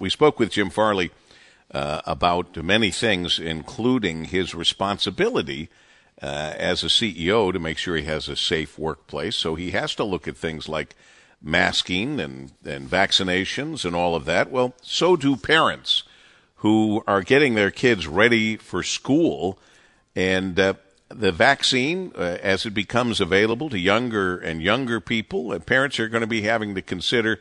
We spoke with Jim Farley uh, about many things, including his responsibility uh, as a CEO to make sure he has a safe workplace. So he has to look at things like masking and, and vaccinations and all of that. Well, so do parents who are getting their kids ready for school. And uh, the vaccine, uh, as it becomes available to younger and younger people, uh, parents are going to be having to consider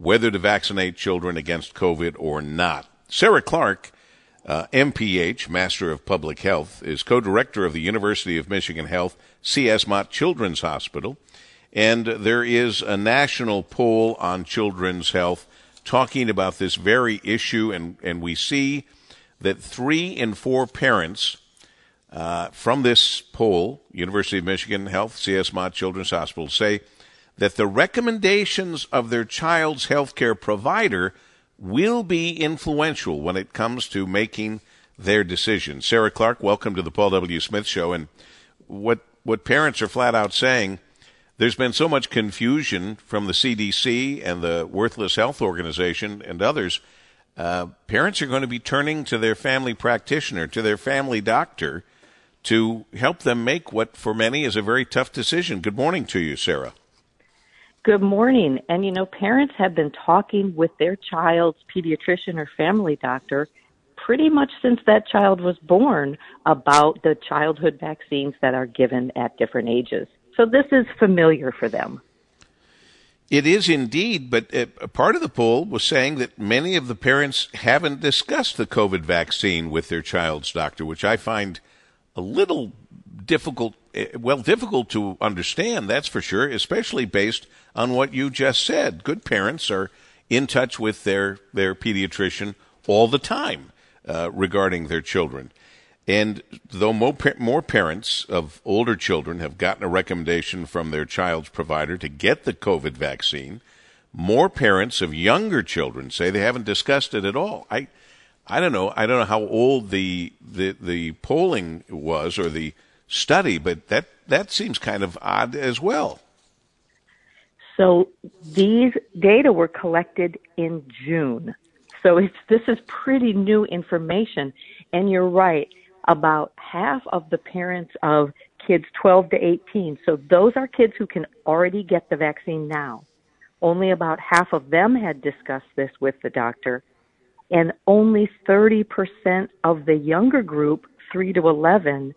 whether to vaccinate children against COVID or not. Sarah Clark, uh, MPH, Master of Public Health, is co director of the University of Michigan Health C.S. Mott Children's Hospital. And there is a national poll on children's health talking about this very issue, and, and we see that three in four parents uh, from this poll, University of Michigan Health, C.S. Mott Children's Hospital, say that the recommendations of their child's healthcare provider will be influential when it comes to making their decision. Sarah Clark, welcome to the Paul W. Smith Show. And what what parents are flat out saying there's been so much confusion from the CDC and the Worthless Health Organization and others. Uh, parents are going to be turning to their family practitioner, to their family doctor, to help them make what for many is a very tough decision. Good morning to you, Sarah. Good morning. And you know, parents have been talking with their child's pediatrician or family doctor pretty much since that child was born about the childhood vaccines that are given at different ages. So this is familiar for them. It is indeed, but a part of the poll was saying that many of the parents haven't discussed the COVID vaccine with their child's doctor, which I find a little difficult, well, difficult to understand, that's for sure, especially based on what you just said. Good parents are in touch with their, their pediatrician all the time uh, regarding their children. And though more, more parents of older children have gotten a recommendation from their child's provider to get the COVID vaccine, more parents of younger children say they haven't discussed it at all. I, I don't know. I don't know how old the the, the polling was or the study, but that that seems kind of odd as well. So these data were collected in June. So this is pretty new information, and you're right about half of the parents of kids 12 to 18. So those are kids who can already get the vaccine now. Only about half of them had discussed this with the doctor. And only 30% of the younger group, 3 to 11,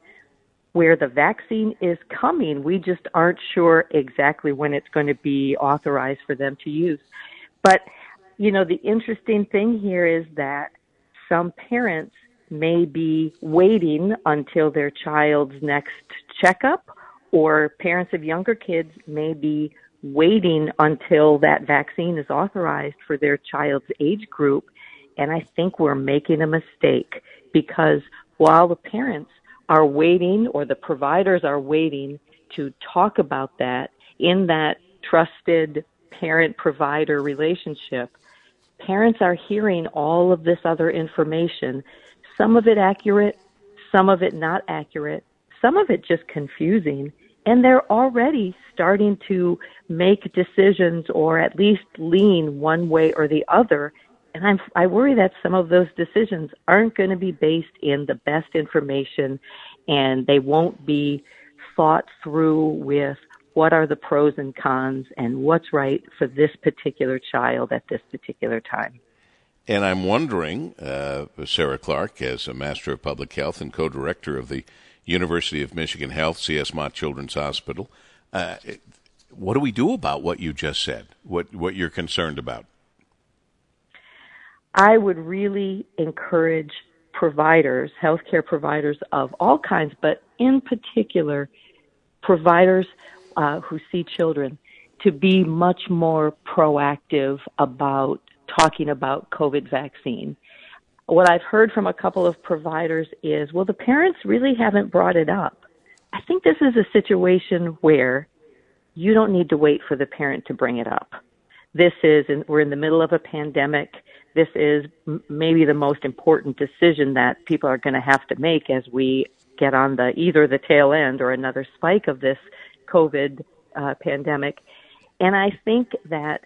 where the vaccine is coming, we just aren't sure exactly when it's going to be authorized for them to use. But, you know, the interesting thing here is that some parents may be waiting until their child's next checkup, or parents of younger kids may be waiting until that vaccine is authorized for their child's age group. And I think we're making a mistake because while the parents are waiting or the providers are waiting to talk about that in that trusted parent provider relationship, parents are hearing all of this other information some of it accurate, some of it not accurate, some of it just confusing. And they're already starting to make decisions or at least lean one way or the other. And I'm, I worry that some of those decisions aren't going to be based in the best information and they won't be thought through with what are the pros and cons and what's right for this particular child at this particular time. And I'm wondering, uh, Sarah Clark, as a Master of Public Health and co director of the University of Michigan Health, C.S. Mott Children's Hospital, uh, what do we do about what you just said? What, what you're concerned about? I would really encourage providers, healthcare providers of all kinds, but in particular, providers uh, who see children, to be much more proactive about talking about COVID vaccine. What I've heard from a couple of providers is, well, the parents really haven't brought it up. I think this is a situation where you don't need to wait for the parent to bring it up. This is, and we're in the middle of a pandemic. This is maybe the most important decision that people are going to have to make as we get on the either the tail end or another spike of this COVID uh, pandemic. And I think that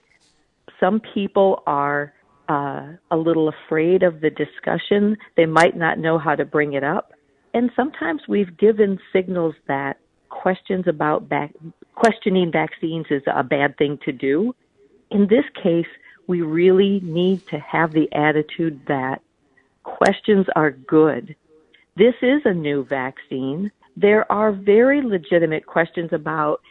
some people are uh, a little afraid of the discussion. They might not know how to bring it up. And sometimes we've given signals that questions about back, questioning vaccines is a bad thing to do. In this case, we really need to have the attitude that questions are good. This is a new vaccine. There are very legitimate questions about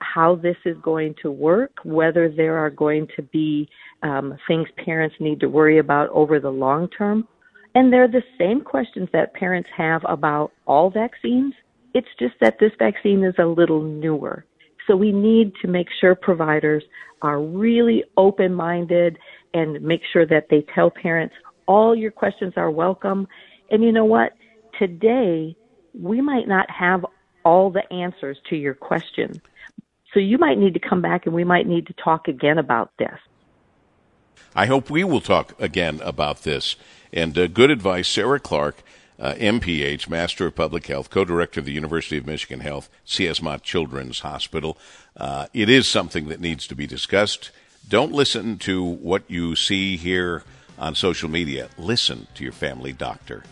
how this is going to work, whether there are going to be um, things parents need to worry about over the long term. And they're the same questions that parents have about all vaccines. It's just that this vaccine is a little newer. So we need to make sure providers are really open minded and make sure that they tell parents all your questions are welcome. And you know what? Today, we might not have all the answers to your question. So you might need to come back and we might need to talk again about this. I hope we will talk again about this. And uh, good advice, Sarah Clark, uh, MPH, Master of Public Health, co-director of the University of Michigan Health, C.S. Mott Children's Hospital. Uh, it is something that needs to be discussed. Don't listen to what you see here on social media. Listen to your family doctor.